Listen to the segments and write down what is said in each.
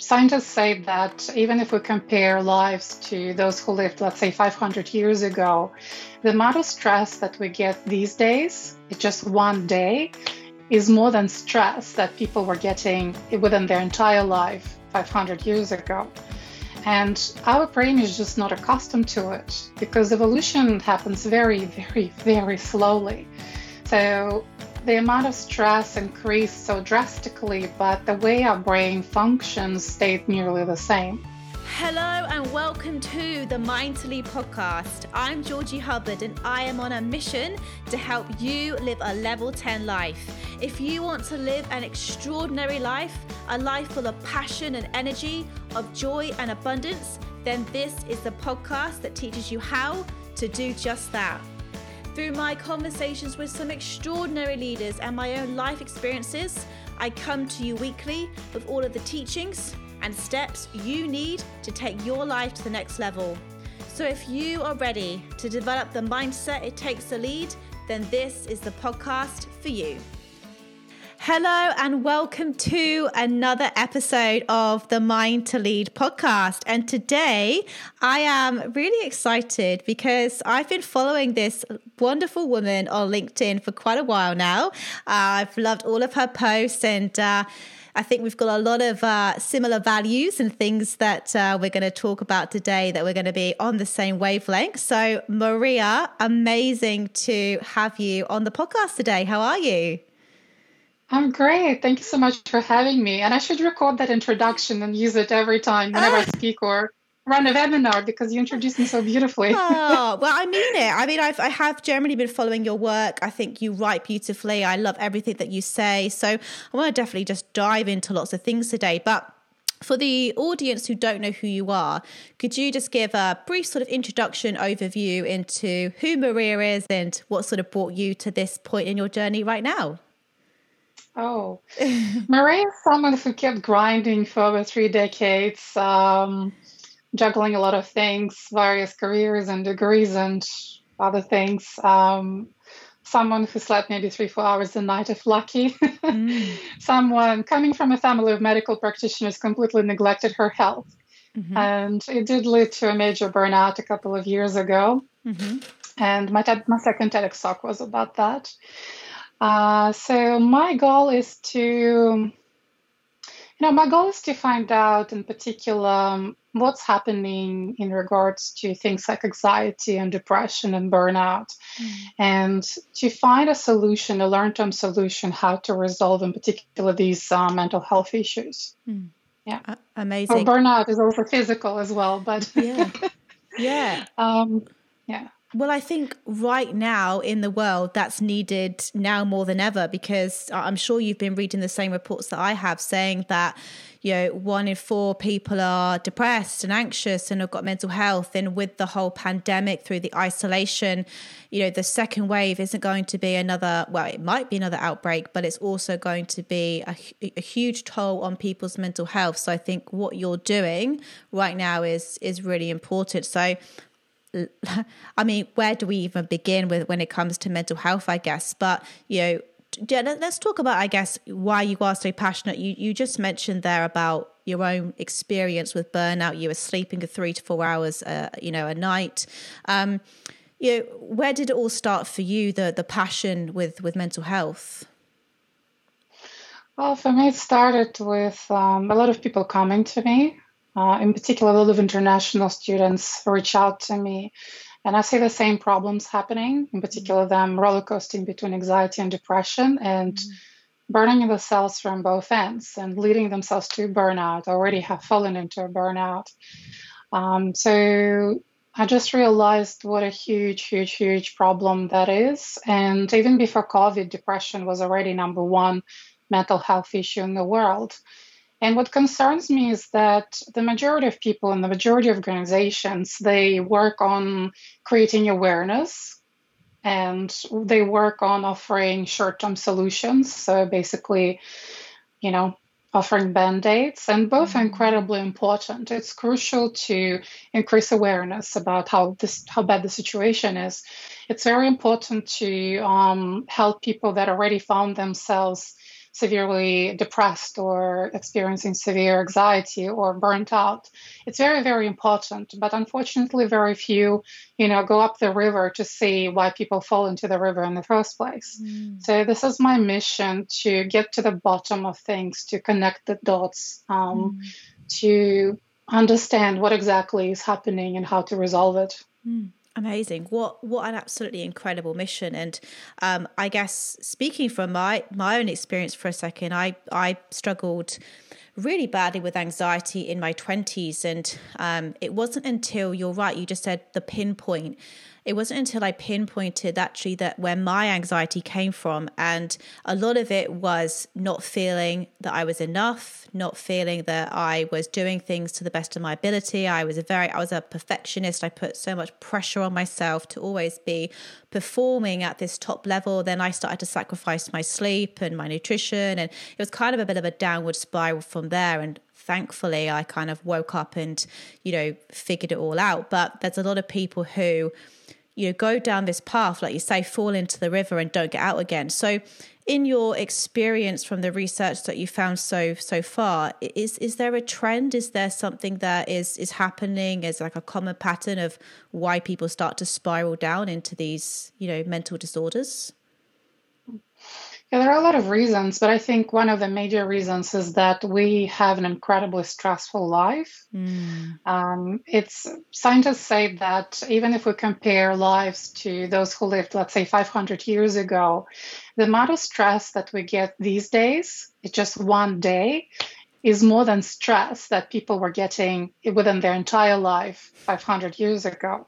Scientists say that even if we compare lives to those who lived, let's say, 500 years ago, the amount of stress that we get these days, it's just one day, is more than stress that people were getting within their entire life 500 years ago. And our brain is just not accustomed to it because evolution happens very, very, very slowly. So the amount of stress increased so drastically, but the way our brain functions stayed nearly the same. Hello and welcome to the Mind to Lead podcast. I'm Georgie Hubbard and I am on a mission to help you live a level 10 life. If you want to live an extraordinary life, a life full of passion and energy, of joy and abundance, then this is the podcast that teaches you how to do just that. Through my conversations with some extraordinary leaders and my own life experiences, I come to you weekly with all of the teachings and steps you need to take your life to the next level. So if you are ready to develop the mindset it takes to lead, then this is the podcast for you. Hello, and welcome to another episode of the Mind to Lead podcast. And today I am really excited because I've been following this wonderful woman on LinkedIn for quite a while now. Uh, I've loved all of her posts and uh, I think we've got a lot of uh, similar values and things that uh, we're going to talk about today that we're going to be on the same wavelength. So, Mariya, amazing to have you on the podcast today. How are you? I'm great. Thank you so much for having me. And I should record that introduction and use it every time whenever I ah! speak or run a webinar because you introduced me so beautifully. oh, well, I mean it. I mean, I've, I have generally been following your work. I think you write beautifully. I love everything that you say. So I want to definitely just dive into lots of things today. But for the audience who don't know who you are, could you just give a brief sort of introduction overview into who Mariya is and what sort of brought you to this point in your journey right now? Oh, Mariya is someone who kept grinding for over three decades, um, juggling a lot of things, various careers and degrees and other things. Um, someone who slept maybe three, four hours a night if lucky. Mm. someone coming from a family of medical practitioners completely neglected her health. Mm-hmm. And it did lead to a major burnout a couple of years ago. Mm-hmm. And my, my second TEDx talk was about that. Uh, so my goal is to, you know, my goal is to find out in particular um, what's happening in regards to things like anxiety and depression and burnout, mm. and to find a solution, a long-term solution, how to resolve in particular these uh, mental health issues. Mm. Yeah, uh, amazing. Well, burnout is also physical as well, but yeah, yeah, um, yeah. Well, I think right now in the world, that's needed now more than ever because I'm sure you've been reading the same reports that I have saying that, you know, one in four people are depressed and anxious and have got mental health. And with the whole pandemic through the isolation, you know, the second wave isn't going to be another, well, it might be another outbreak, but it's also going to be a, a huge toll on people's mental health. So I think what you're doing right now is, is really important. So I mean, where do we even begin with when it comes to mental health? I guess, but you know, let's talk about, I guess, why you are so passionate. You you just mentioned there about your own experience with burnout. You were sleeping three to four hours, uh, you know, a night. Um, you know, where did it all start for you? The the passion with with mental health. Well, for me, it started with um, a lot of people coming to me uh, in particular, a lot of international students reach out to me, and I see the same problems happening. In particular, them rollercoasting between anxiety and depression, and mm-hmm. burning themselves from both ends and leading themselves to burnout. Already have fallen into a burnout. Um, so I just realized what a huge, huge, huge problem that is. And even before COVID, depression was already number one mental health issue in the world. And what concerns me is that the majority of people and the majority of organizations, they work on creating awareness and they work on offering short-term solutions. So basically, you know, offering band-aids and both mm-hmm. are incredibly important. It's crucial to increase awareness about how this how bad the situation is. It's very important to um, help people that already found themselves severely depressed or experiencing severe anxiety or burnt out. It's very, very important. But unfortunately, very few, you know, go up the river to see why people fall into the river in the first place. Mm. So this is my mission to get to the bottom of things, to connect the dots, um, mm. to understand what exactly is happening and how to resolve it. Mm. Amazing! What what an absolutely incredible mission. And um, I guess speaking from my my own experience for a second, I I struggled really badly with anxiety in my twenties, and um, it wasn't until you're right. You just said the pinpoint it wasn't until I pinpointed actually that where my anxiety came from. And a lot of it was not feeling that I was enough, not feeling that I was doing things to the best of my ability. I was a very, I was a perfectionist. I put so much pressure on myself to always be performing at this top level. Then I started to sacrifice my sleep and my nutrition. And it was kind of a bit of a downward spiral from there. And thankfully I kind of woke up and, you know, figured it all out. But there's a lot of people who, you know go down this path like you say fall into the river and don't get out again. So in your experience from the research that you found so so far is is there a trend? Is there something that is is happening? As like a common pattern of why people start to spiral down into these you know mental disorders yeah, there are a lot of reasons, but I think one of the major reasons is that we have an incredibly stressful life. Mm. Um, it's scientists say that even if we compare lives to those who lived, let's say, 500 years ago, the amount of stress that we get these days, it's just one day, is more than stress that people were getting within their entire life 500 years ago.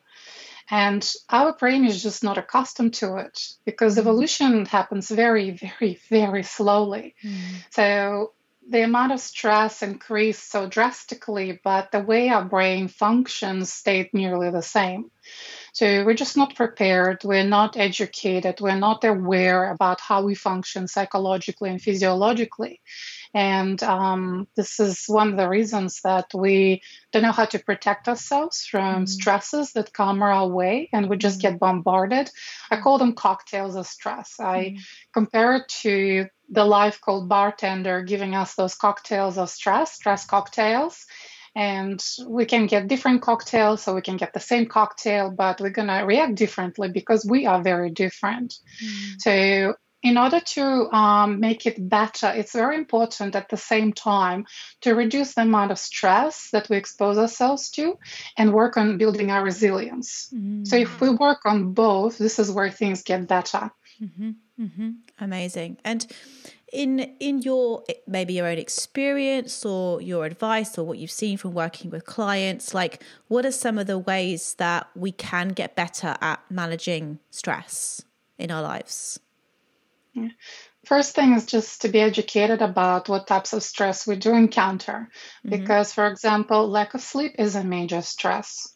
And our brain is just not accustomed to it because mm. evolution happens very, very, very slowly. Mm. So the amount of stress increased so drastically, but the way our brain functions stayed nearly the same. So we're just not prepared, we're not educated, we're not aware about how we function psychologically and physiologically. And um, this is one of the reasons that we don't know how to protect ourselves from mm. stresses that come our way and we just mm. get bombarded. I call them cocktails of stress. I mm. compare it to the life called bartender giving us those cocktails of stress, stress cocktails and we can get different cocktails so we can get the same cocktail but we're going to react differently because we are very different mm. so in order to um, make it better, it's very important at the same time to reduce the amount of stress that we expose ourselves to and work on building our resilience. Mm-hmm. So, if we work on both, this is where things get better. Mm-hmm. Mm-hmm. Amazing. And in in your maybe your own experience or your advice or what you've seen from working with clients like what are some of the ways that we can get better at managing stress in our lives yeah. First thing is just to be educated about what types of stress we do encounter. Mm-hmm. Because, for example, lack of sleep is a major stress.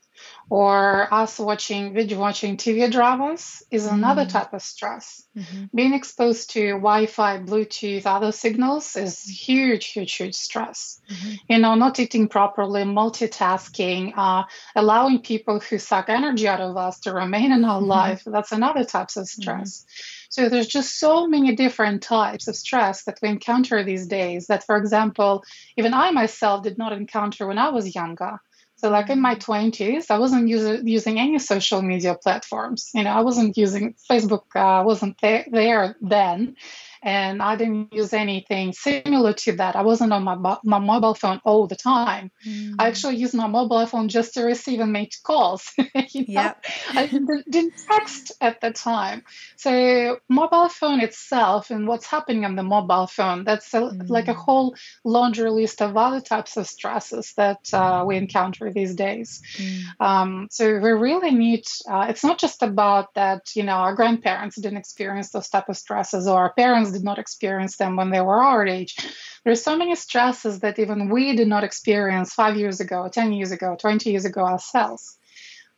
Or us watching video watching TV dramas is another mm-hmm. type of stress. Mm-hmm. Being exposed to Wi-Fi, Bluetooth, other signals is huge, huge, huge stress. Mm-hmm. You know, not eating properly, multitasking, uh, allowing people who suck energy out of us to remain in our mm-hmm. life. That's another types of stress. So there's just so many different types of stress that we encounter these days that, for example, even I myself did not encounter when I was younger. So, like in my 20s, I wasn't use, using any social media platforms. You know, I wasn't using Facebook, uh, wasn't there, there then and I didn't use anything similar to that. I wasn't on my, my mobile phone all the time. Mm. I actually used my mobile phone just to receive and make calls. you know? I didn't, didn't text at the time. So mobile phone itself and what's happening on the mobile phone, that's a, mm. like a whole laundry list of other types of stresses that uh, we encounter these days. Mm. Um, so we really need, uh, it's not just about that, you know, our grandparents didn't experience those type of stresses or our parents did not experience them when they were our age. There's so many stresses that even we did not experience five years ago, 10 years ago, 20 years ago ourselves.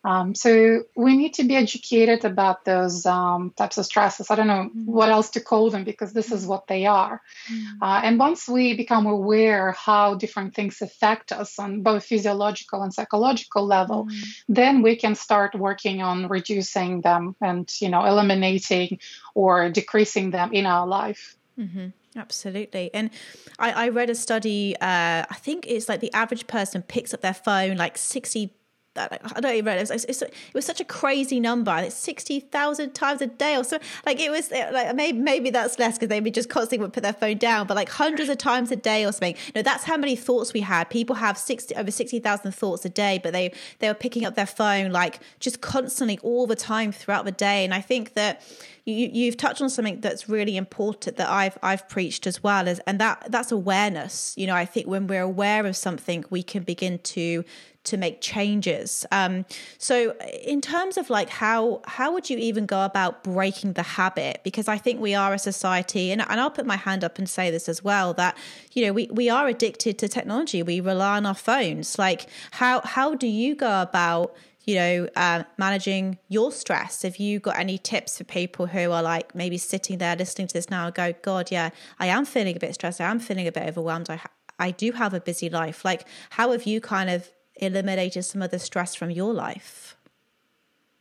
Um, so we need to be educated about those um, types of stresses. I don't know mm-hmm. what else to call them because this is what they are. Mm-hmm. Uh, and once we become aware how different things affect us on both physiological and psychological level, mm-hmm. then we can start working on reducing them and you know eliminating or decreasing them in our life. Mm-hmm. Absolutely. And I, I read a study, uh, I think it's like the average person picks up their phone like 60 I don't even know. It was, it was such a crazy number. It's sixty thousand times a day, or so. Like it was like maybe maybe that's less because they would be just constantly would put their phone down, but like hundreds of times a day or something. No, that's how many thoughts we had. People have sixty over sixty thousand thoughts a day, but they they were picking up their phone like just constantly all the time throughout the day. And I think that you, you've touched on something that's really important that I've I've preached as well and that that's awareness. You know, I think when we're aware of something, we can begin to to make changes. Um, so, in terms of like how how would you even go about breaking the habit? Because I think we are a society, and, and I'll put my hand up and say this as well that you know we we are addicted to technology. We rely on our phones. Like how how do you go about you know, uh, managing your stress. Have you got any tips for people who are like maybe sitting there listening to this now and go, God, yeah, I am feeling a bit stressed. I am feeling a bit overwhelmed. I, I do have a busy life. Like, how have you kind of eliminated some of the stress from your life?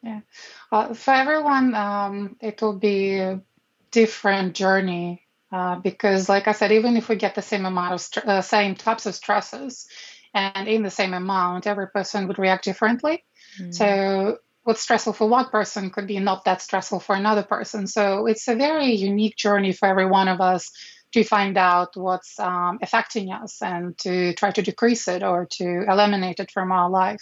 Yeah, uh, for everyone, um, it will be a different journey uh, because, like I said, even if we get the same amount of st- uh, same types of stresses and in the same amount, every person would react differently. Mm. So what's stressful for one person could be not that stressful for another person. So it's a very unique journey for every one of us to find out what's um, affecting us and to try to decrease it or to eliminate it from our life.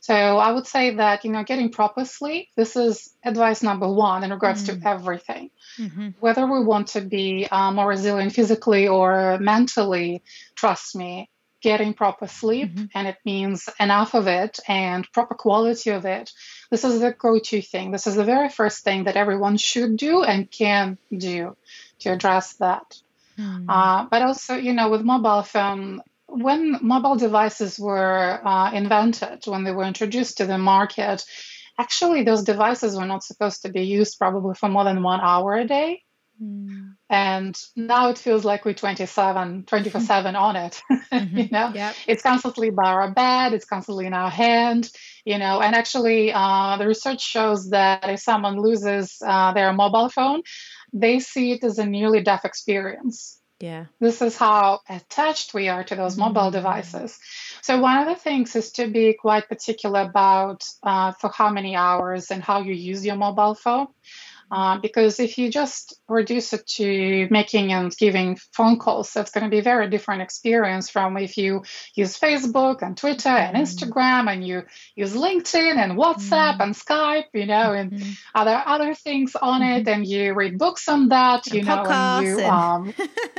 So I would say that you know getting proper sleep. This is advice number one in regards mm. to everything. Mm-hmm. Whether we want to be uh, more resilient physically or mentally, trust me, getting proper sleep, mm-hmm. and it means enough of it and proper quality of it. This is the go-to thing. This is the very first thing that everyone should do and can do to address that. Mm. Uh, but also, you know, with mobile phone, when mobile devices were uh, invented, when they were introduced to the market, actually those devices were not supposed to be used probably for more than one hour a day. Mm. And now it feels like we're 27, 24 7 on it. Mm-hmm. you know, yep. it's constantly by our bed, it's constantly in our hand, you know. And actually, uh, the research shows that if someone loses uh, their mobile phone, they see it as a nearly deaf experience. Yeah. This is how attached we are to those mm-hmm. mobile devices. So, one of the things is to be quite particular about uh, for how many hours and how you use your mobile phone. Uh, because if you just reduce it to making and giving phone calls, that's going to be a very different experience from if you use Facebook and Twitter and mm-hmm. Instagram and you use LinkedIn and WhatsApp mm. and Skype, you know, and mm-hmm. other other things on it, mm-hmm. and you read books on that, you and know, and you um,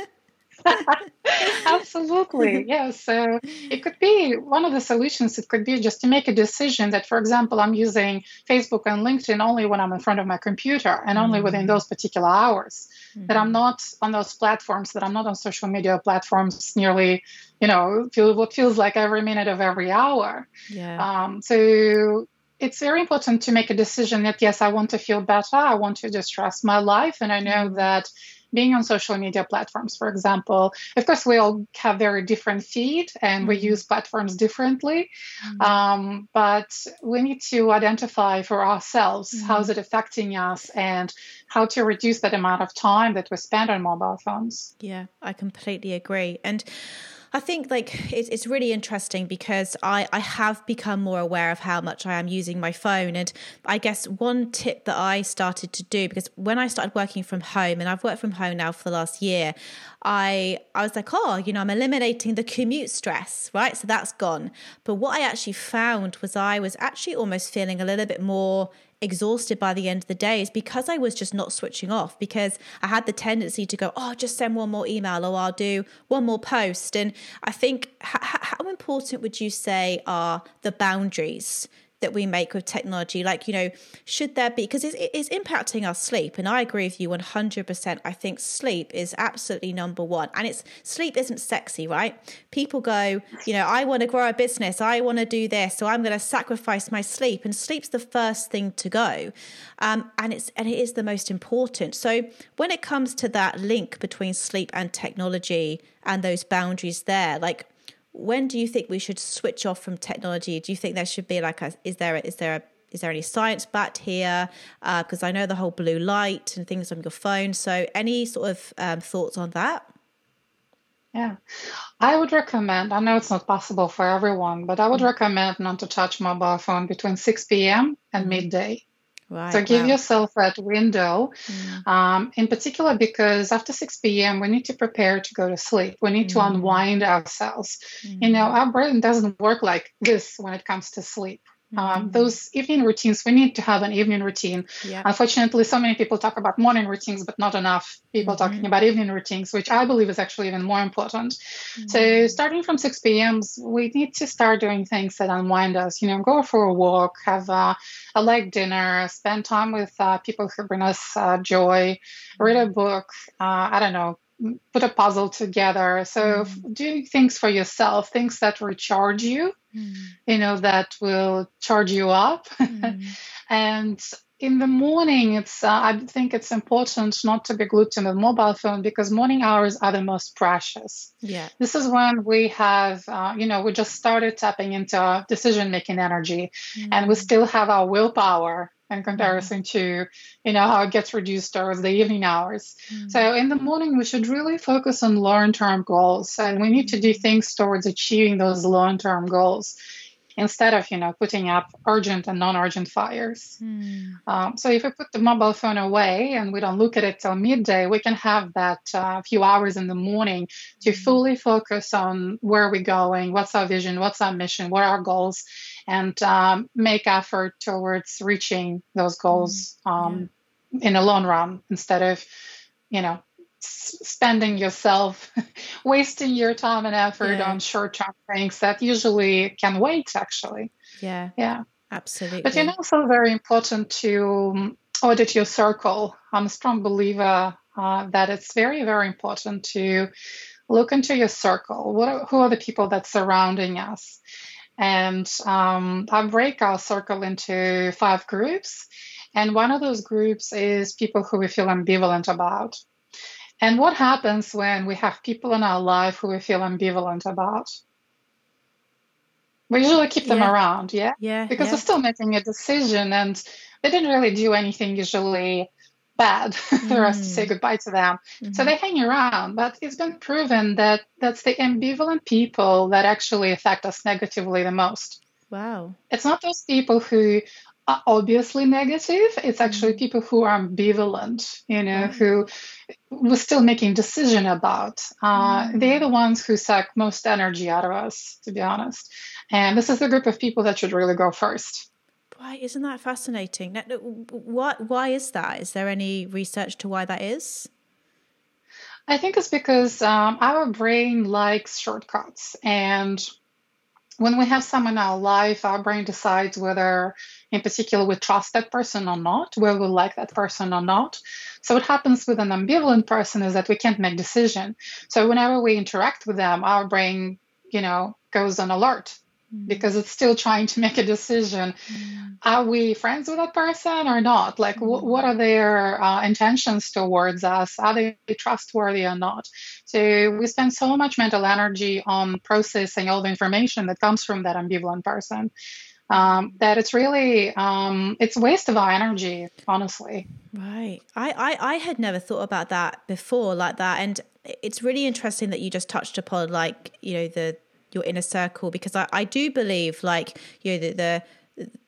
Absolutely. Yes. So it could be one of the solutions. It could be just to make a decision that, for example, I'm using Facebook and LinkedIn only when I'm in front of my computer and mm-hmm. only within mm-hmm. those particular hours. Mm-hmm. That I'm mm-hmm. not on those platforms, that I'm not on social media platforms nearly, you know, feel what feels like every minute of every hour. Yeah. Um, so it's very important to make a decision that yes, I want to feel better. I want to distress my life. And I know mm-hmm. that being on social media platforms, for example, of course, we all have very different feed and we mm-hmm. use platforms differently. Mm-hmm. Um, but we need to identify for ourselves mm-hmm. how is it affecting us and how to reduce that amount of time that we spend on mobile phones. Yeah, I completely agree. And I think like it's, it's really interesting because I, I have become more aware of how much I am using my phone. And I guess one tip that I started to do, because when I started working from home, and I've worked from home now for the last year, I I was like, oh, you know, I'm eliminating the commute stress, right? So that's gone. But what I actually found was I was actually almost feeling a little bit more exhausted by the end of the day is because I was just not switching off because I had the tendency to go, oh, just send one more email or I'll do one more post. And I think, h- how important would you say are the boundaries that we make with technology like you know should there be because it's, it's impacting our sleep and i agree with you 100% i think sleep is absolutely number one and it's sleep isn't sexy right? People go you know i want to grow a business i want to do this so i'm going to sacrifice my sleep and sleep's the first thing to go. Um, and it's and it is the most important. So when it comes to that link between sleep and technology and those boundaries there like when do you think we should switch off from technology? Do you think there should be like a is there a, is there a is there any science backed here? Because uh, I know the whole blue light and things on your phone. So, any sort of um, thoughts on that? Yeah, I would recommend. I know it's not possible for everyone, but I would mm. recommend not to touch mobile phone between 6 p.m. and mm. midday. Right, so give wow. yourself that window, mm. um, in particular because after 6 p.m. we need to prepare to go to sleep. We need mm. to unwind ourselves. Mm. You know, our brain doesn't work like this when it comes to sleep. Um, mm-hmm. Um, those evening routines, we need to have an evening routine. Yeah. Unfortunately, so many people talk about morning routines, but not enough people mm-hmm. talking about evening routines, which I believe is actually even more important. Mm-hmm. So, starting from 6 p.m., we need to start doing things that unwind us. You know, go for a walk, have a, a light dinner, spend time with uh, people who bring us uh, joy, read a book. Uh, I don't know, put a puzzle together. So mm. do things for yourself, things that recharge you, mm. you know, that will charge you up. Mm. and in the morning, it's uh, I think it's important not to be glued to the mobile phone because morning hours are the most precious. Yeah, this is when we have, uh, you know, we just started tapping into decision making energy, and we still have our willpower in comparison mm-hmm. to you know how it gets reduced towards the evening hours mm-hmm. so in the morning we should really focus on long-term goals and we need to do things towards achieving those long-term goals instead of you know putting up urgent and non-urgent fires mm. um, so if we put the mobile phone away and we don't look at it till midday we can have that uh, few hours in the morning to mm. fully focus on where we're going what's our vision what's our mission what are our goals and um, make effort towards reaching those goals mm, um, yeah. in the long run instead of, you know, spending yourself, wasting your time and effort yeah. on short term things that usually can wait, actually. Yeah. Yeah. Absolutely. But you know, also very important to um, audit your circle. I'm a strong believer uh, that it's very, very important to look into your circle. What are, who are the people that surrounding us? And um, I break our circle into five groups. And one of those groups is people who we feel ambivalent about. And what happens when we have people in our life who we feel ambivalent about? We usually keep them yeah. around, yeah? Yeah. Because yeah. we're still making a decision and they didn't really do anything usually bad mm. for us to say mm. goodbye to them. Mm-hmm. So they hang around. But it's been proven that that's the ambivalent people that actually affect us negatively the most. Wow. It's not those people who obviously negative. It's actually mm. people who are ambivalent, you know, mm. who we're still making decision about. Uh, mm. They're the ones who suck most energy out of us, to be honest. And this is the group of people that should really go first. Why isn't that fascinating? Why why is that? Is there any research to why that is? I think it's because um, our brain likes shortcuts, and when we have someone in our life, our brain decides whether, in particular, we trust that person or not, whether we like that person or not. So what happens with an ambivalent person is that we can't make decision. So whenever we interact with them, our brain, you know, goes on alert. Because it's still trying to make a decision. Mm. Are we friends with that person or not? Like, mm. what are their uh, intentions towards us? Are they trustworthy or not? So, we spend so much mental energy on processing all the information that comes from that ambivalent person. Um, that it's really um, it's waste of our energy honestly right I, I i had never thought about that before like that and it's really interesting that you just touched upon like you know the your inner circle because I, I do believe like you know the, the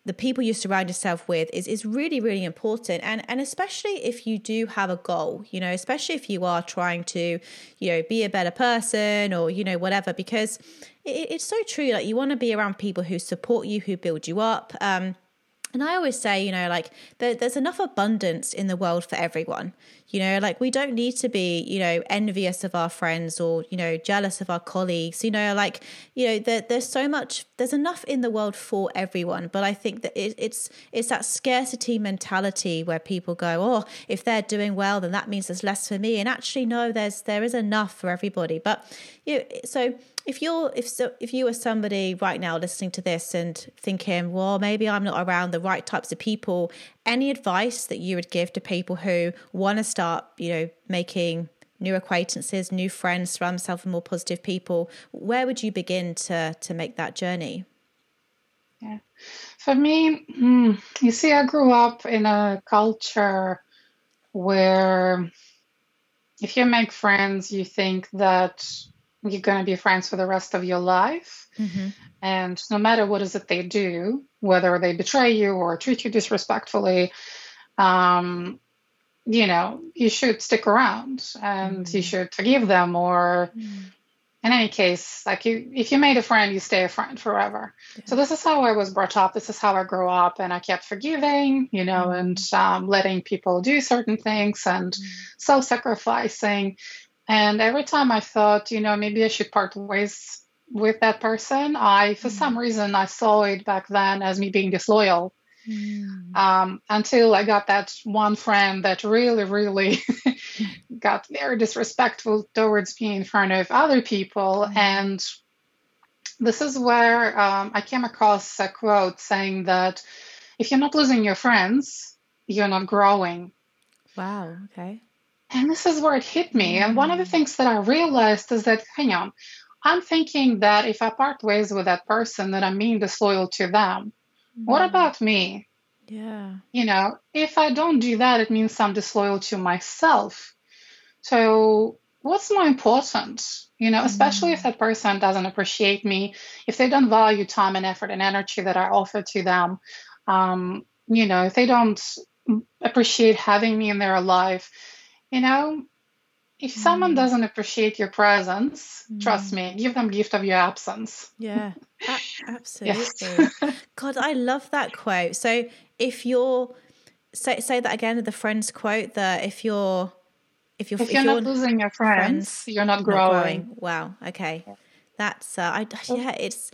the people you surround yourself with is is really really important. And and especially if you do have a goal you know especially if you are trying to you know be a better person or you know whatever because it, it's so true like you want to be around people who support you who build you up. Um and I always say, you know, like there, there's enough abundance in the world for everyone. You know, like we don't need to be, you know, envious of our friends or, you know, jealous of our colleagues. You know, like, you know, there, there's so much, there's enough in the world for everyone. But I think that it, it's it's that scarcity mentality where people go, oh, if they're doing well, then that means there's less for me. And actually, no, there's there is enough for everybody. But you know, so if you're if so if you are somebody right now listening to this and thinking well maybe i'm not around the right types of people any advice that you would give to people who want to start you know making new acquaintances new friends surround themselves with more positive people where would you begin to to make that journey Yeah. For me, hmm, you see, I grew up in a culture where if you make friends, you think that you're going to be friends for the rest of your life. Mm-hmm. And no matter what is it they do, whether they betray you or treat you disrespectfully, um, you know, you should stick around and mm-hmm. you should forgive them or mm-hmm in any case, like you, if you made a friend, you stay a friend forever. Yeah. So this is how I was brought up. This is how I grew up, and I kept forgiving, you know, mm-hmm. and um, letting people do certain things and mm-hmm. self-sacrificing. And every time I thought, you know, maybe I should part ways with that person, I, for mm-hmm. some reason, I saw it back then as me being disloyal. Mm. Um, until I got that one friend that really, really got very disrespectful towards me in front of other people. Mm. And this is where um, I came across a quote saying that if you're not losing your friends, you're not growing. Wow, okay. And this is where it hit me. And one of the things that I realized is that, hang on, I'm thinking that if I part ways with that person, that I'm being disloyal to them. What mm. about me? Yeah. You know, if I don't do that, it means I'm disloyal to myself. So, what's more important? You know, especially mm. if that person doesn't appreciate me, if they don't value time and effort and energy that I offer to them, um, you know, if they don't appreciate having me in their life, you know, if someone mm. doesn't appreciate your presence, mm. trust me, give them gift of your absence. Yeah, absolutely. God, I love that quote. So if you're say say that again, the friends quote that if you're if you're if, if you're, you're, not losing your friends, friends you're not growing. not growing. Wow. Okay, that's uh, I yeah, it's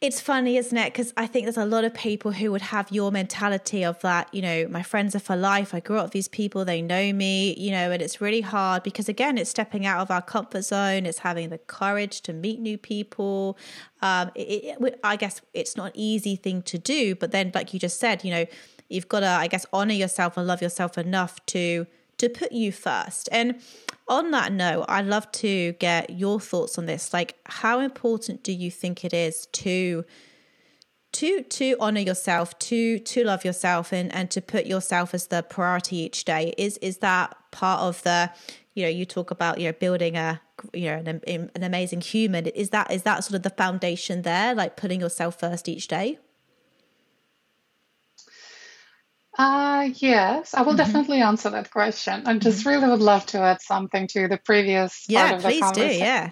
it's funny, isn't it? Because I think there's a lot of people who would have your mentality of that, you know, my friends are for life. I grew up with these people, they know me, you know, and it's really hard because, again, it's stepping out of our comfort zone, it's having the courage to meet new people. Um, it, it, I guess it's not an easy thing to do, but then, like you just said, you know, you've got to, I guess, honor yourself and love yourself enough to to put you first. And on that note, I'd love to get your thoughts on this. Like, how important do you think it is to to to honor yourself, to to love yourself, and and to put yourself as the priority each day? Is is that part of the you know you talk about you know building a you know an, an amazing human is that is that sort of the foundation there like putting yourself first each day uh, yes, I will mm-hmm. definitely answer that question. I just mm-hmm. really would love to add something to the previous yeah, part of the conversation. Do, yeah,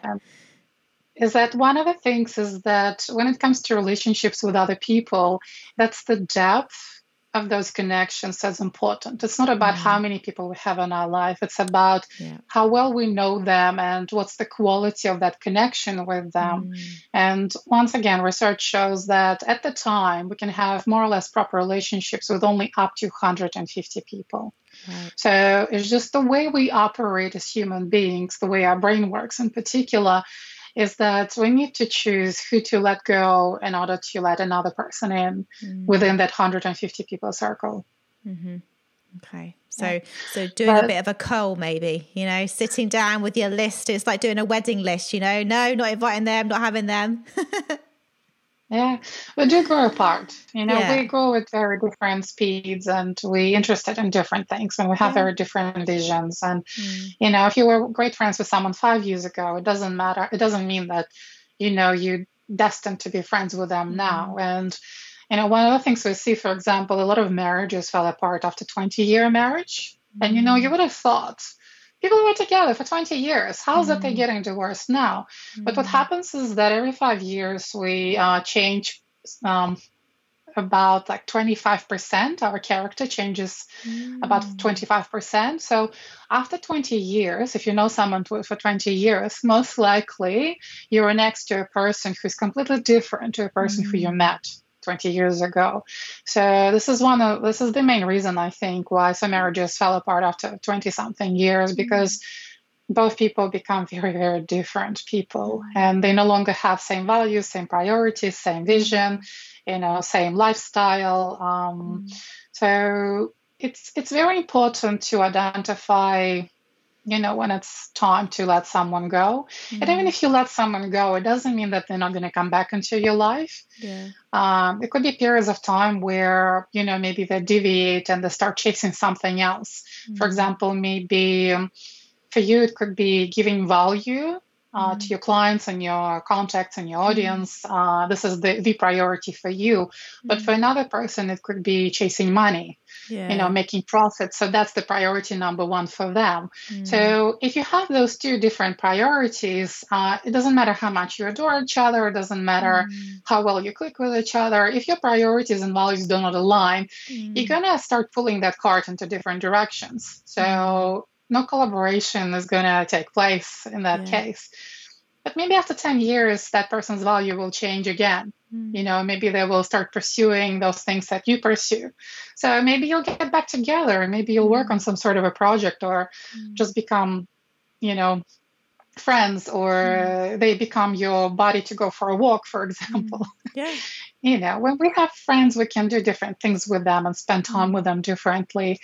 Is that one of the things is that when it comes to relationships with other people, that's the depth of those connections that's important. It's not about mm. how many people we have in our life, it's about yeah. how well we know them and what's the quality of that connection with them. Mm. And once again, research shows that at the time we can have more or less proper relationships with only up to 150 people. Right. So it's just the way we operate as human beings, the way our brain works in particular is that we need to choose who to let go in order to let another person in mm-hmm. within that 150 people circle. Mm-hmm. Okay. So yeah. so doing but, a bit of a cull maybe, you know, sitting down with your list. It's like doing a wedding list, you know. No, not inviting them, not having them. Yeah, we do grow apart. You know, yeah. we grow at very different speeds and we interested in different things and we have yeah. very different visions. And, mm. you know, if you were great friends with someone five years ago, it doesn't matter. It doesn't mean that, you know, you're destined to be friends with them mm. now. And, you know, one of the things we see, for example, a lot of marriages fell apart after 20 year marriage. Mm. And, you know, you mm. would have thought, people were together for 20 years. How's mm. that they're getting divorced now? Mm. But what mm. happens is that every five years we uh, change um, about like 25%. Our character changes mm. about 25%. So after 20 years, if you know someone for 20 years, most likely you're next to a person who's completely different to a person who you mm. met 20 years ago. So this is one of this is the main reason I think why some marriages fell apart after 20 something years mm-hmm. because both people become very very different people mm-hmm. and they no longer have same values, same priorities, same vision, you know, same lifestyle. Um, mm-hmm. So it's it's very important to identify you know, when it's time to let someone go. Mm-hmm. And even if you let someone go, it doesn't mean that they're not going to come back into your life. Yeah. Um, it could be periods of time where, you know, maybe they deviate and they start chasing something else. Mm-hmm. For example, maybe um, for you, it could be giving value uh, mm-hmm. to your clients and your contacts and your audience. Uh, this is the, the priority for you. But for another person, it could be chasing money, yeah. you know, making profits. So that's the priority number one for them. Mm. So if you have those two different priorities, uh, it doesn't matter how much you adore each other. It doesn't matter mm. how well you click with each other. If your priorities and values do not align, mm. you're going to start pulling that cart into different directions. So no collaboration is going to take place in that yeah. case. But maybe after 10 years, that person's value will change again. Mm. You know, maybe they will start pursuing those things that you pursue. So maybe you'll get back together and maybe you'll work on some sort of a project or mm. just become, you know, friends or mm. they become your body to go for a walk, for example. Mm. Yeah. you know, when we have friends, we can do different things with them and spend time mm. with them differently.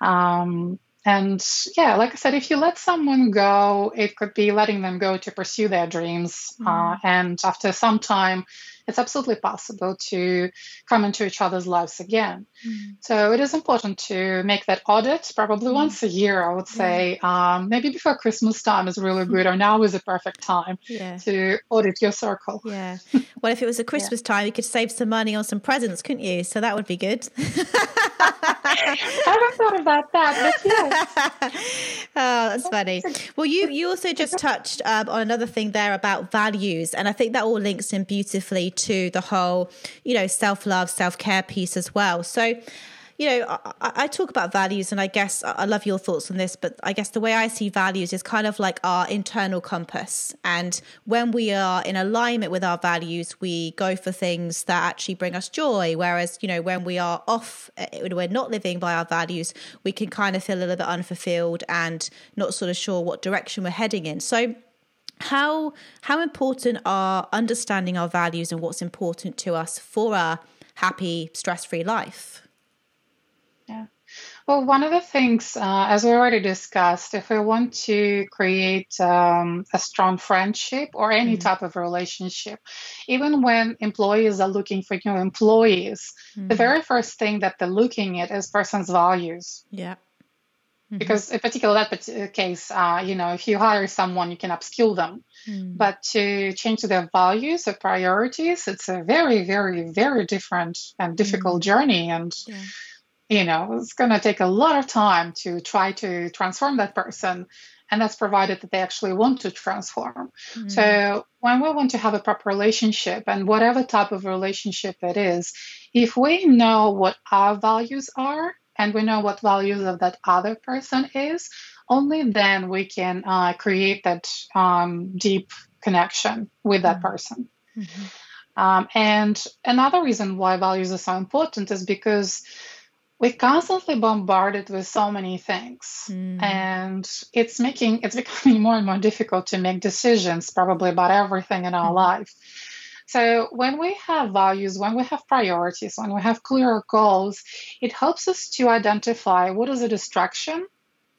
Um, and yeah, like I said, if you let someone go, it could be letting them go to pursue their dreams. Mm. Uh, and after some time, it's absolutely possible to come into each other's lives again. Mm. So it is important to make that audit probably mm. once a year, I would say. Yeah. Um, maybe before Christmas time is really good, or now is a perfect time yeah. to audit your circle. Yeah. Well, if it was a Christmas yeah. time, you could save some money on some presents, couldn't you? So that would be good. I haven't thought about that, but yes. oh, that's funny. Well, you you also just touched um, on another thing there about values, and I think that all links in beautifully to the whole, you know, self love, self care piece as well. So, you know, I, I, talk about values, and I guess I love your thoughts on this, but I guess the way I see values is kind of like our internal compass. And when we are in alignment with our values, we go for things that actually bring us joy. Whereas, you know, when we are off, eh, when we're not living by our values, we can kind of feel a little bit unfulfilled and not sort of sure what direction we're heading in. So, how how important are understanding our values and what's important to us for a happy, stress-free life? Yeah. Well, one of the things, uh, as we already discussed, if we want to create um, a strong friendship or any mm-hmm. type of relationship, even when employees are looking for new employees, mm-hmm. the very first thing that they're looking at is person's values. Yeah. Mm-hmm. Because in particular that uh, case, uh, you know, if you hire someone, you can upskill them. Mm. But to change their values or priorities, it's a very, very, very different and difficult mm. journey. And yeah you know it's going to take a lot of time to try to transform that person and that's provided that they actually want to transform mm-hmm. so when we want to have a proper relationship and whatever type of relationship it is if we know what our values are and we know what values of that other person is only then we can uh, create that um, deep connection with that mm-hmm. person mm-hmm. Um, and another reason why values are so important is because we're constantly bombarded with so many things mm. and it's making it's becoming more and more difficult to make decisions probably about everything in our mm. life so when we have values when we have priorities when we have clear goals it helps us to identify what is a distraction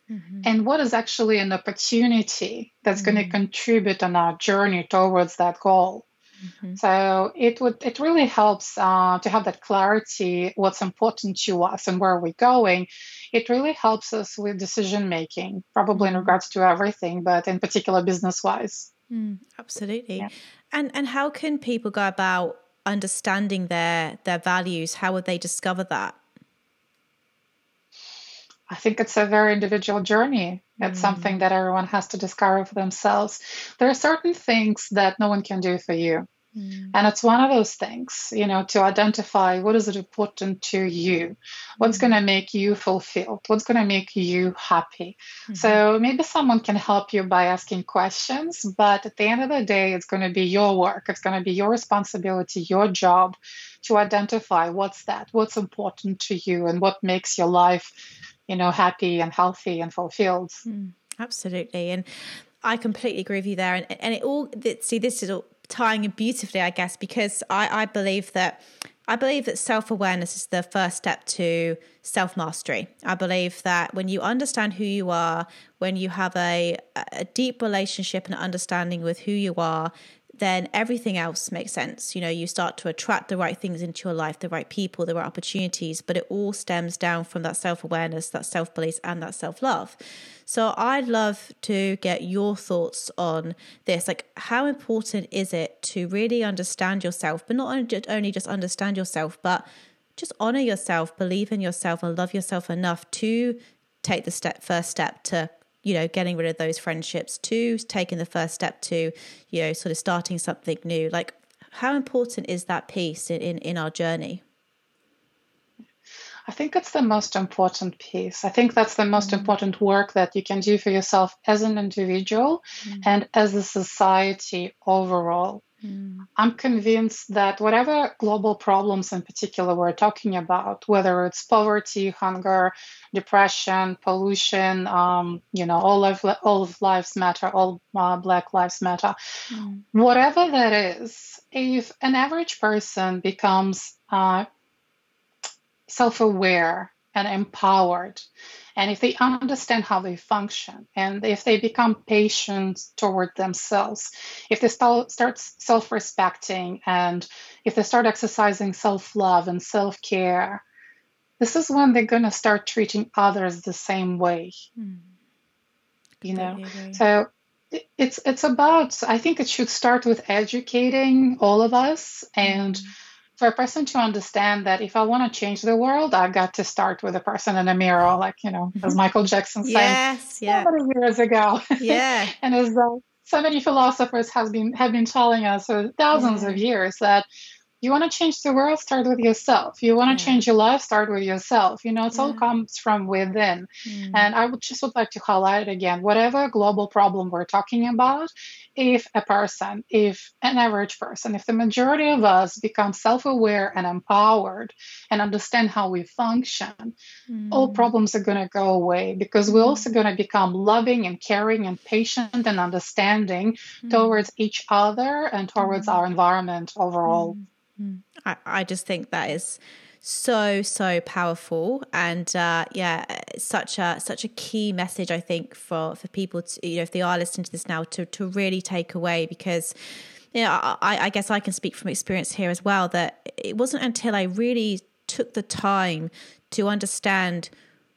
mm-hmm. and what is actually an opportunity that's mm-hmm. going to contribute on our journey towards that goal Mm-hmm. So it would it really helps uh, to have that clarity what's important to us and where we're going. It really helps us with decision making, probably in mm-hmm. regards to everything, but in particular business wise. Mm, absolutely. Yeah. And and how can people go about understanding their their values? How would they discover that? I think it's a very individual journey. It's mm. something that everyone has to discover for themselves. There are certain things that no one can do for you. Mm. And it's one of those things, you know, to identify what is it important to you, what's mm. going to make you fulfilled, what's going to make you happy. Mm-hmm. So maybe someone can help you by asking questions, but at the end of the day, it's going to be your work, it's going to be your responsibility, your job to identify what's that, what's important to you, and what makes your life, you know, happy and healthy and fulfilled. Mm, absolutely. And I completely agree with you there. And, and it all, see, this is all tying in beautifully, I guess, because I, I believe that I believe that self awareness is the first step to self mastery. I believe that when you understand who you are, when you have a, a deep relationship and understanding with who you are, then everything else makes sense. You know, you start to attract the right things into your life, the right people, the right opportunities, but it all stems down from that self awareness, that self belief, and that self love. So I'd love to get your thoughts on this. Like, how important is it to really understand yourself, but not only just understand yourself, but just honor yourself, believe in yourself, and love yourself enough to take the step first step to you know getting rid of those friendships to taking the first step to you know sort of starting something new like how important is that piece in in, in our journey I think it's the most important piece. I think that's the most mm. important work that you can do for yourself as an individual mm. and as a society overall. Mm. I'm convinced that whatever global problems in particular we're talking about, whether it's poverty, hunger, depression, pollution, um, you know, all of all of lives matter, all uh, Black lives matter, mm. whatever that is, if an average person becomes uh, self-aware and empowered and if they understand how they function and if they become patient toward themselves if they start, start self-respecting and if they start exercising self-love and self-care this is when they're going to start treating others the same way. Mm. you know? So it's it's about i think it should start with educating all of us and mm for a person to understand that if I want to change the world, I've got to start with a person in a mirror, like, you know, as mm-hmm. Michael Jackson said yes, yeah. so many years ago. Yeah. and as uh, so many philosophers have been have been telling us for thousands yeah. of years that you want to change the world start with yourself you want to yeah. change your life start with yourself you know it yeah. all comes from within mm. and i would just would like to highlight it again whatever global problem we're talking about if a person if an average person if the majority of us become self-aware and empowered and understand how we function mm. all problems are going to go away because we're also mm. going to become loving and caring and patient and understanding mm. towards each other and towards mm. our environment overall mm. I, I just think that is so so powerful. And uh, yeah such a such a key message i think for for people to you know if they are listening to this now to to really take away because you know I, I guess i can speak from experience here as well that it wasn't until i really took the time to understand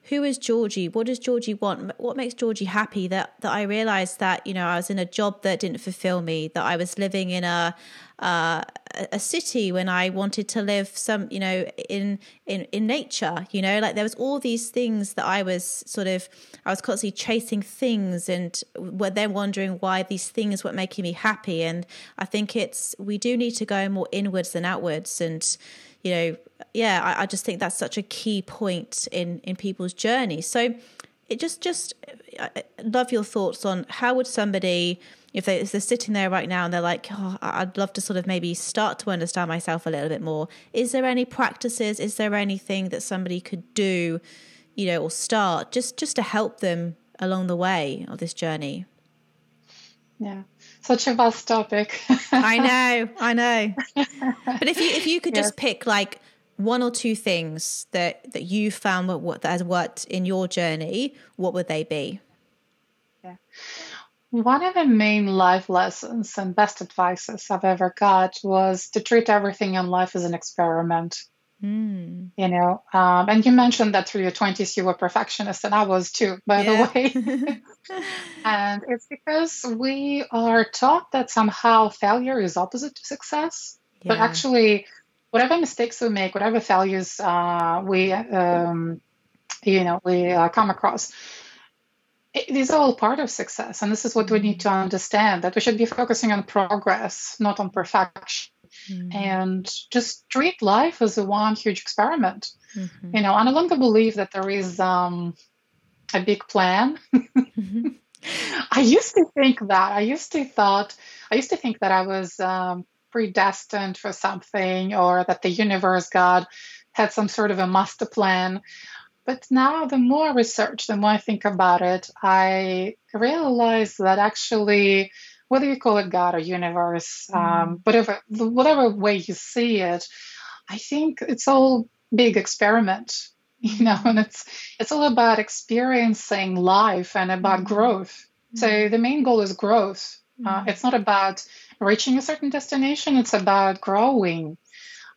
who is Georgie? What does Georgie want? What makes Georgie happy? That that I realized that you know I was in a job that didn't fulfill me. That I was living in a uh, a city when I wanted to live some you know in in in nature. You know, like there was all these things that I was sort of I was constantly chasing things and were then wondering why these things weren't making me happy. And I think it's we do need to go more inwards than outwards and you know, yeah, I, I just think that's such a key point in in people's journey. So it just just I love your thoughts on how would somebody if, they, if they're sitting there right now and they're like oh, i'd love to sort of maybe start to understand myself a little bit more is there any practices is there anything that somebody could do you know or start just just to help them along the way of this journey yeah such a vast topic. I know, I know. But if you if you could yes. just pick like one or two things that that you found what, what that has worked in your journey, what would they be? Yeah. One of the main life lessons and best advices I've ever got was to treat everything in life as an experiment. Mm. You know, um, and you mentioned that through your 20s you were perfectionist, and I was too, by yeah. the way. and it's because we are taught that somehow failure is opposite to success, yeah. but actually, whatever mistakes we make, whatever failures uh, we, um, you know, we uh, come across, it is all part of success. And this is what we need to understand that we should be focusing on progress, not on perfection mm-hmm. and just treat life as a one huge experiment. Mm-hmm. You know, I no longer believe that there is um, a big plan. mm-hmm. I used to think that. I used to thought. I used to think that I was um, predestined for something, or that the universe, God, had some sort of a master plan. But now, the more I research, the more I think about it, I realize that actually whether you call it God or universe, um, mm. whatever whatever way you see it, I think it's all big experiment, you know, and it's it's all about experiencing life and about mm-hmm. growth. So mm-hmm. the main goal is growth. Uh, it's not about reaching a certain destination. It's about growing.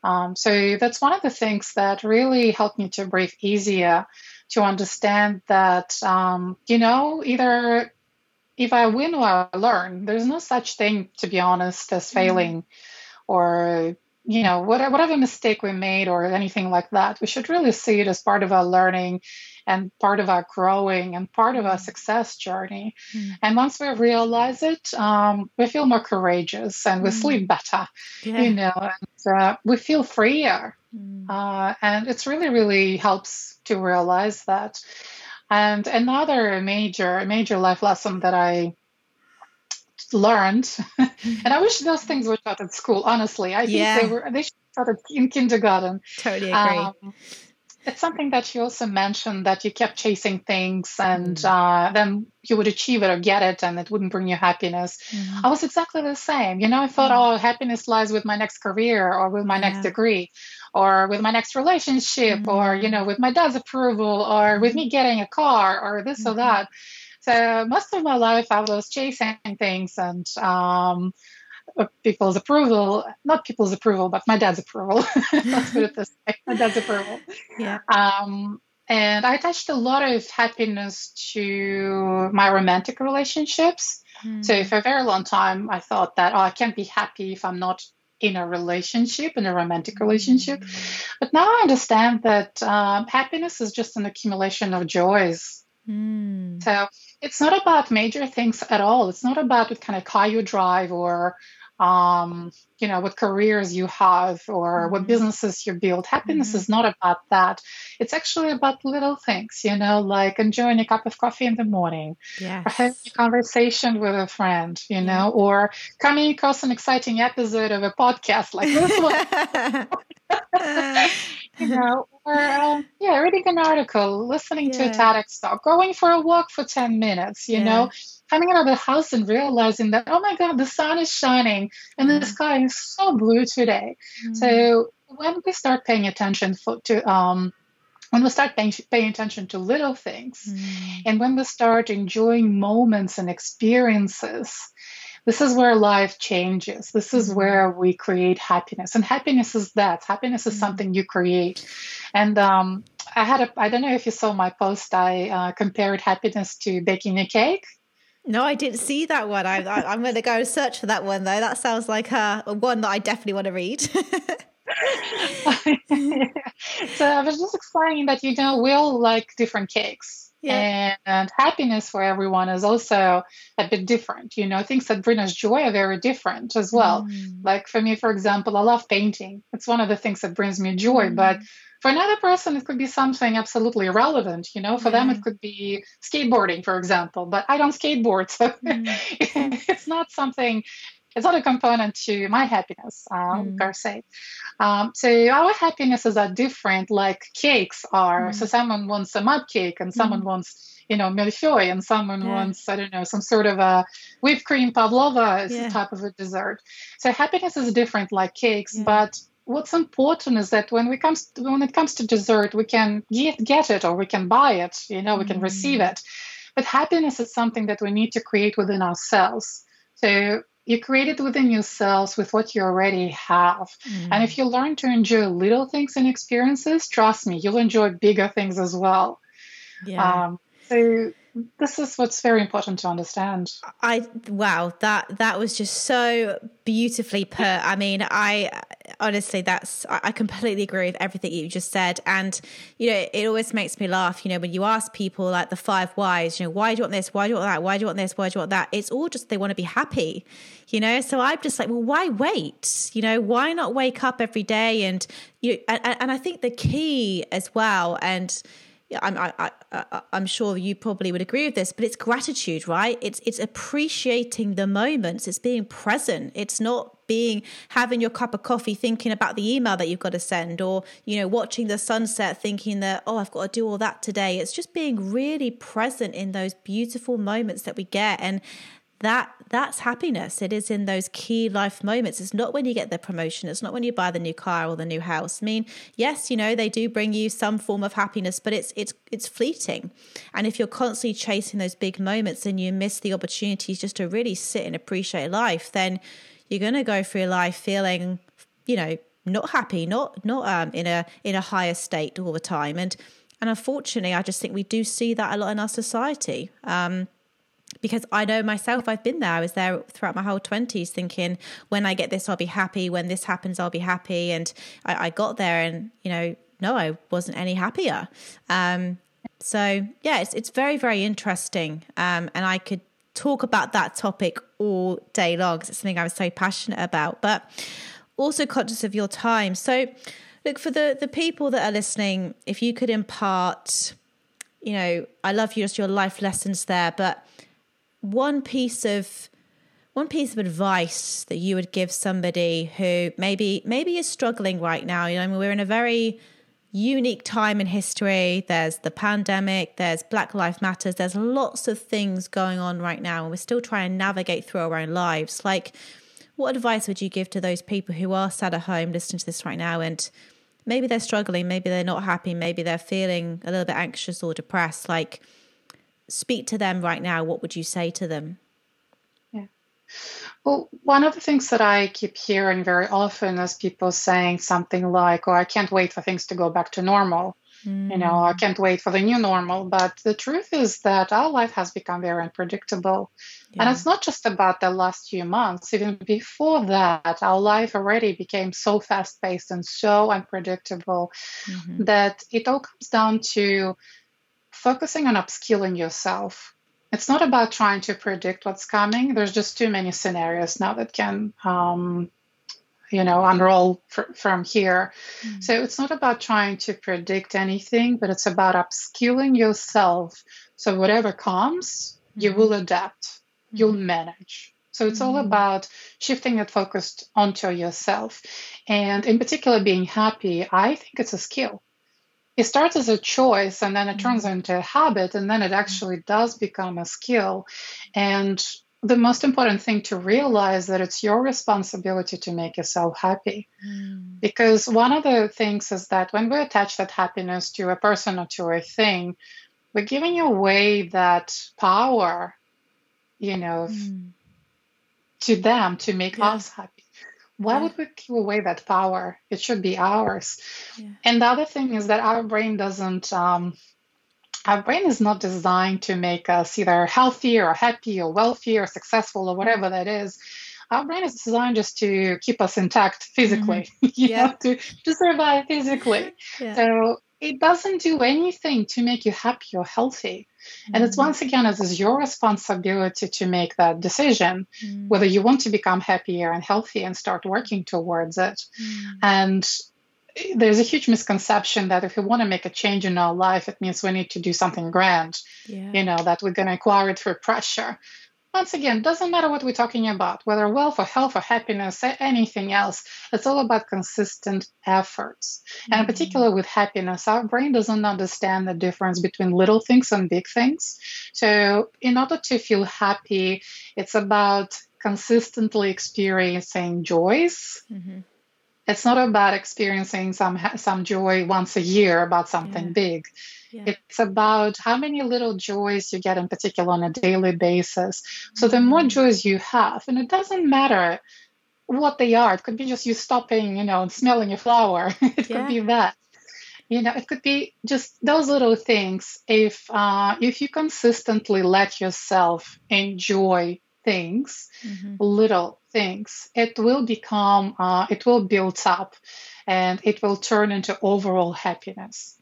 Um, so that's one of the things that really helped me to breathe easier, to understand that um, you know either if I win or I learn, there's no such thing, to be honest, as mm-hmm. failing or you know whatever, whatever mistake we made or anything like that we should really see it as part of our learning and part of our growing and part of our mm-hmm. success journey mm. and once we realize it um, we feel more courageous and we mm. sleep better yeah. you know and uh, we feel freer mm. uh, and it's really really helps to realize that and another major major life lesson that i learned, and I wish those things were taught at school. Honestly, I think yeah. they were they should taught in kindergarten. Totally agree. Um, it's something that you also mentioned that you kept chasing things and mm. uh, then you would achieve it or get it and it wouldn't bring you happiness. Mm. I was exactly the same. You know, I thought, mm. oh, happiness lies with my next career or with my yeah. next degree or with my next relationship or, you know, with my dad's approval or with me getting a car or this or mm-hmm. that. So most of my life, I was chasing things and um, people's approval, not people's approval, but my dad's approval. Let's put it this way my dad's approval. Yeah. Um, and I attached a lot of happiness to my romantic relationships. Mm. So for a very long time, I thought that, oh, I can't be happy if I'm not in a relationship, in a romantic relationship. Mm. But now I understand that um, happiness is just an accumulation of joys. Mm. So it's not about major things at all. It's not about what kind of car you drive or um, you know, what careers you have or mm-hmm. what businesses you build. Happiness mm-hmm. is not about that. It's actually about little things, you know, like enjoying a cup of coffee in the morning, yes. or having a conversation with a friend, you know, or coming across an exciting episode of a podcast like this one. you know, or um, yeah, reading an article, listening yeah. to a TEDx talk, going for a walk for 10 minutes, you yeah. know, coming out of the house and realizing that, oh my God, the sun is shining and the sky is so blue today. Mm-hmm. So when we start paying attention for, to, um, when we start paying, paying attention to little things mm. and when we start enjoying moments and experiences this is where life changes. This is mm-hmm. where we create happiness. And happiness is that. Happiness is mm-hmm. something you create. And um, I had a, I don't know if you saw my post, I uh, compared happiness to baking a cake. No, I didn't see that one. I, I, am going to go search for that one, though. That sounds like a, a one that I definitely want to read. so I was just explaining that, you know, we all like different cakes yeah. And happiness for everyone is also a bit different. You know, things that bring us joy are very different as well. Mm. Like for me, for example, I love painting. It's one of the things that brings me joy. Mm. But for another person, it could be something absolutely irrelevant. You know, for yeah. them, it could be skateboarding, for example. But I don't skateboard, so mm. it's not something it's not a component to my happiness um, mm. per se. Um, so our happinesses are different, like cakes are. Mm. So someone wants a mud cake, and someone mm. wants you know, millefeuille, and someone yeah. wants, I don't know, some sort of a whipped cream pavlova is yeah. type of a dessert. So happiness is different, like cakes, yeah. but what's important is that when we comes to, when it comes to dessert, we can get get it or we can buy it, you know, we can receive mm. it. But happiness is something that we need to create within ourselves. So you create it within yourselves with what you already have. Mm. And if you learn to enjoy little things and experiences, trust me, you'll enjoy bigger things as well. Yeah. Um, so this is what's very important to understand. I wow, that that was just so beautifully put. I mean, I honestly that's I completely agree with everything you just said. And you know, it always makes me laugh, you know, when you ask people like the five whys, you know, why do you want this? Why do you want that? Why do you want this? Why do you want that? It's all just they want to be happy. You know, so I'm just like, well, why wait? You know, why not wake up every day and you and, and I think the key as well and I'm, I, I, I'm sure you probably would agree with this, but it's gratitude, right? It's it's appreciating the moments. It's being present. It's not being having your cup of coffee thinking about the email that you've got to send, or you know watching the sunset thinking that oh I've got to do all that today. It's just being really present in those beautiful moments that we get, and that that's happiness. It is in those key life moments. It's not when you get the promotion. It's not when you buy the new car or the new house. I mean yes you know they do bring you some form of happiness but it's it's it's fleeting. And if you're constantly chasing those big moments and you miss the opportunities just to really sit and appreciate life then you're going to go through life feeling you know not happy not not um in a in a higher state all the time. And and unfortunately i just think we do see that a lot in our society. Um because I know myself, I've been there. I was there throughout my whole 20s thinking, when I get this, I'll be happy. When this happens, I'll be happy. And I, I got there and, you know, no, I wasn't any happier. Um, so, yeah, it's, it's very, very interesting. Um, and I could talk about that topic all day long because it's something I was so passionate about, but also conscious of your time. So, look, for the, the people that are listening, if you could impart, you know, I love just your life lessons there, but one piece of one piece of advice that you would give somebody who maybe maybe is struggling right now. You know I mean, we're in a very unique time in history. There's the pandemic there's black lives matters there's lots of things going on right now and we're still trying to navigate through our own lives. Like what advice would you give to those people who are sat at home listening to this right now? And maybe they're struggling maybe they're not happy maybe they're feeling a little bit anxious or depressed. Like speak to them right now, what would you say to them? Yeah. Well, one of the things that I keep hearing very often is people saying something like, Oh, I can't wait for things to go back to normal. Mm. You know, I mm. can't wait for the new normal. But the truth is that our life has become very unpredictable. Yeah. And it's not just about the last few months. Even before that, our life already became so fast paced and so unpredictable mm-hmm. that it all comes down to focusing on upskilling yourself. It's not about trying to predict what's coming. There's just too many scenarios now that can, um, you know, unroll fr- from here. Mm-hmm. So it's not about trying to predict anything, but it's about upskilling yourself. So whatever comes, mm-hmm. you will adapt, mm-hmm. you'll manage. So it's all mm-hmm. about shifting it focused onto yourself. And in particular, being happy, I think it's a skill it starts as a choice and then it turns mm-hmm. into a habit and then it actually does become a skill and the most important thing to realize that it's your responsibility to make yourself happy mm. because one of the things is that when we attach that happiness to a person or to a thing we're giving away that power you know mm. to them to make yeah. us happy why would we give away that power? It should be ours. Yeah. And the other thing is that our brain doesn't, um, our brain is not designed to make us either healthy or happy or wealthy or successful or whatever that is. Our brain is designed just to keep us intact physically, mm-hmm. you yeah. know, to, to survive physically. So it doesn't do anything to make you happy or healthy. Mm-hmm. And it's mm-hmm. once again, it is your responsibility to make that decision, mm-hmm. whether you want to become happier and healthy and start working towards it. Mm-hmm. And there's a huge misconception that if we want to make a change in our life, it means we need to do something grand, yeah. you know, that we're going to acquire it through pressure once again, doesn't matter what we're talking about, whether wealth or health or happiness, or anything else. It's all about consistent efforts. Mm-hmm. And in particular with happiness, our brain doesn't understand the difference between little things and big things. So in order to feel happy, it's about consistently experiencing joys. Mm-hmm. It's not about experiencing some some joy once a year about something yeah. big. Yeah. It's about how many little joys you get in particular on a daily basis. So the more mm-hmm. joys you have, and it doesn't matter what they are. It could be just you stopping, you know, and smelling a flower. it yeah. could be that. You know, it could be just those little things. If uh, if you consistently let yourself enjoy things, mm-hmm. little things, it will become, uh, it will build up, and it will turn into overall happiness.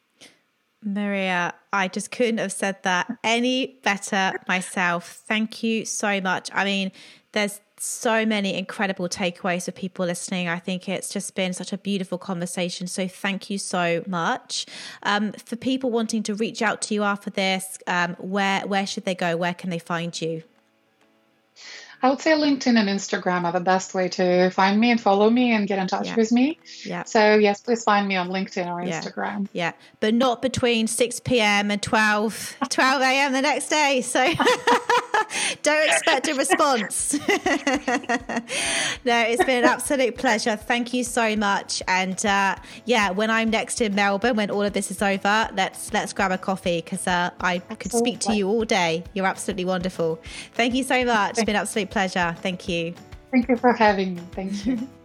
Mariya, I just couldn't have said that any better myself. Thank you so much. I mean, there's so many incredible takeaways for people listening. I think it's just been such a beautiful conversation. So thank you so much. Um, for people wanting to reach out to you after this, um, where where should they go? Where can they find you? I would say LinkedIn and Instagram are the best way to find me and follow me and get in touch yeah. with me. Yeah. So yes, please find me on LinkedIn or Instagram. Yeah. yeah. But not between 6 p.m. and 12 12 a.m. the next day. So Don't expect a response. no, it's been an absolute pleasure. Thank you so much. And uh, yeah, when I'm next in Melbourne, when all of this is over, let's let's grab a coffee because uh, I absolutely. could speak to you all day. You're absolutely wonderful. Thank you so much. It's been an absolute pleasure. Thank you. Thank you for having me. Thank you.